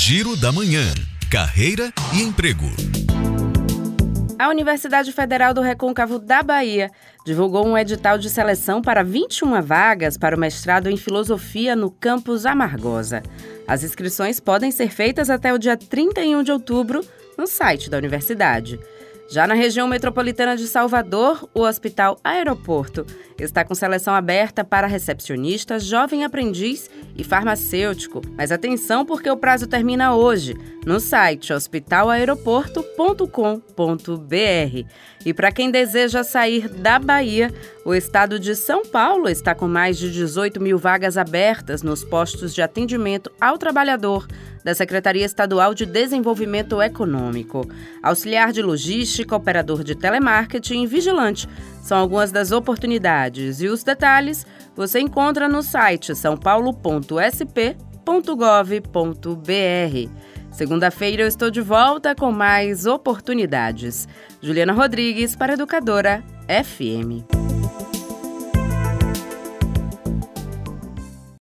Giro da Manhã. Carreira e emprego. A Universidade Federal do Recôncavo da Bahia divulgou um edital de seleção para 21 vagas para o mestrado em filosofia no campus Amargosa. As inscrições podem ser feitas até o dia 31 de outubro no site da universidade. Já na região metropolitana de Salvador, o Hospital Aeroporto está com seleção aberta para recepcionista, jovem aprendiz e farmacêutico. Mas atenção porque o prazo termina hoje no site hospitalaeroporto.com.br. E para quem deseja sair da Bahia, o estado de São Paulo está com mais de 18 mil vagas abertas nos postos de atendimento ao trabalhador da Secretaria Estadual de Desenvolvimento Econômico. Auxiliar de logística, operador de telemarketing e vigilante são algumas das oportunidades. E os detalhes você encontra no site sãopaulo.sp.gov.br. Segunda-feira eu estou de volta com mais oportunidades. Juliana Rodrigues para Educadora FM.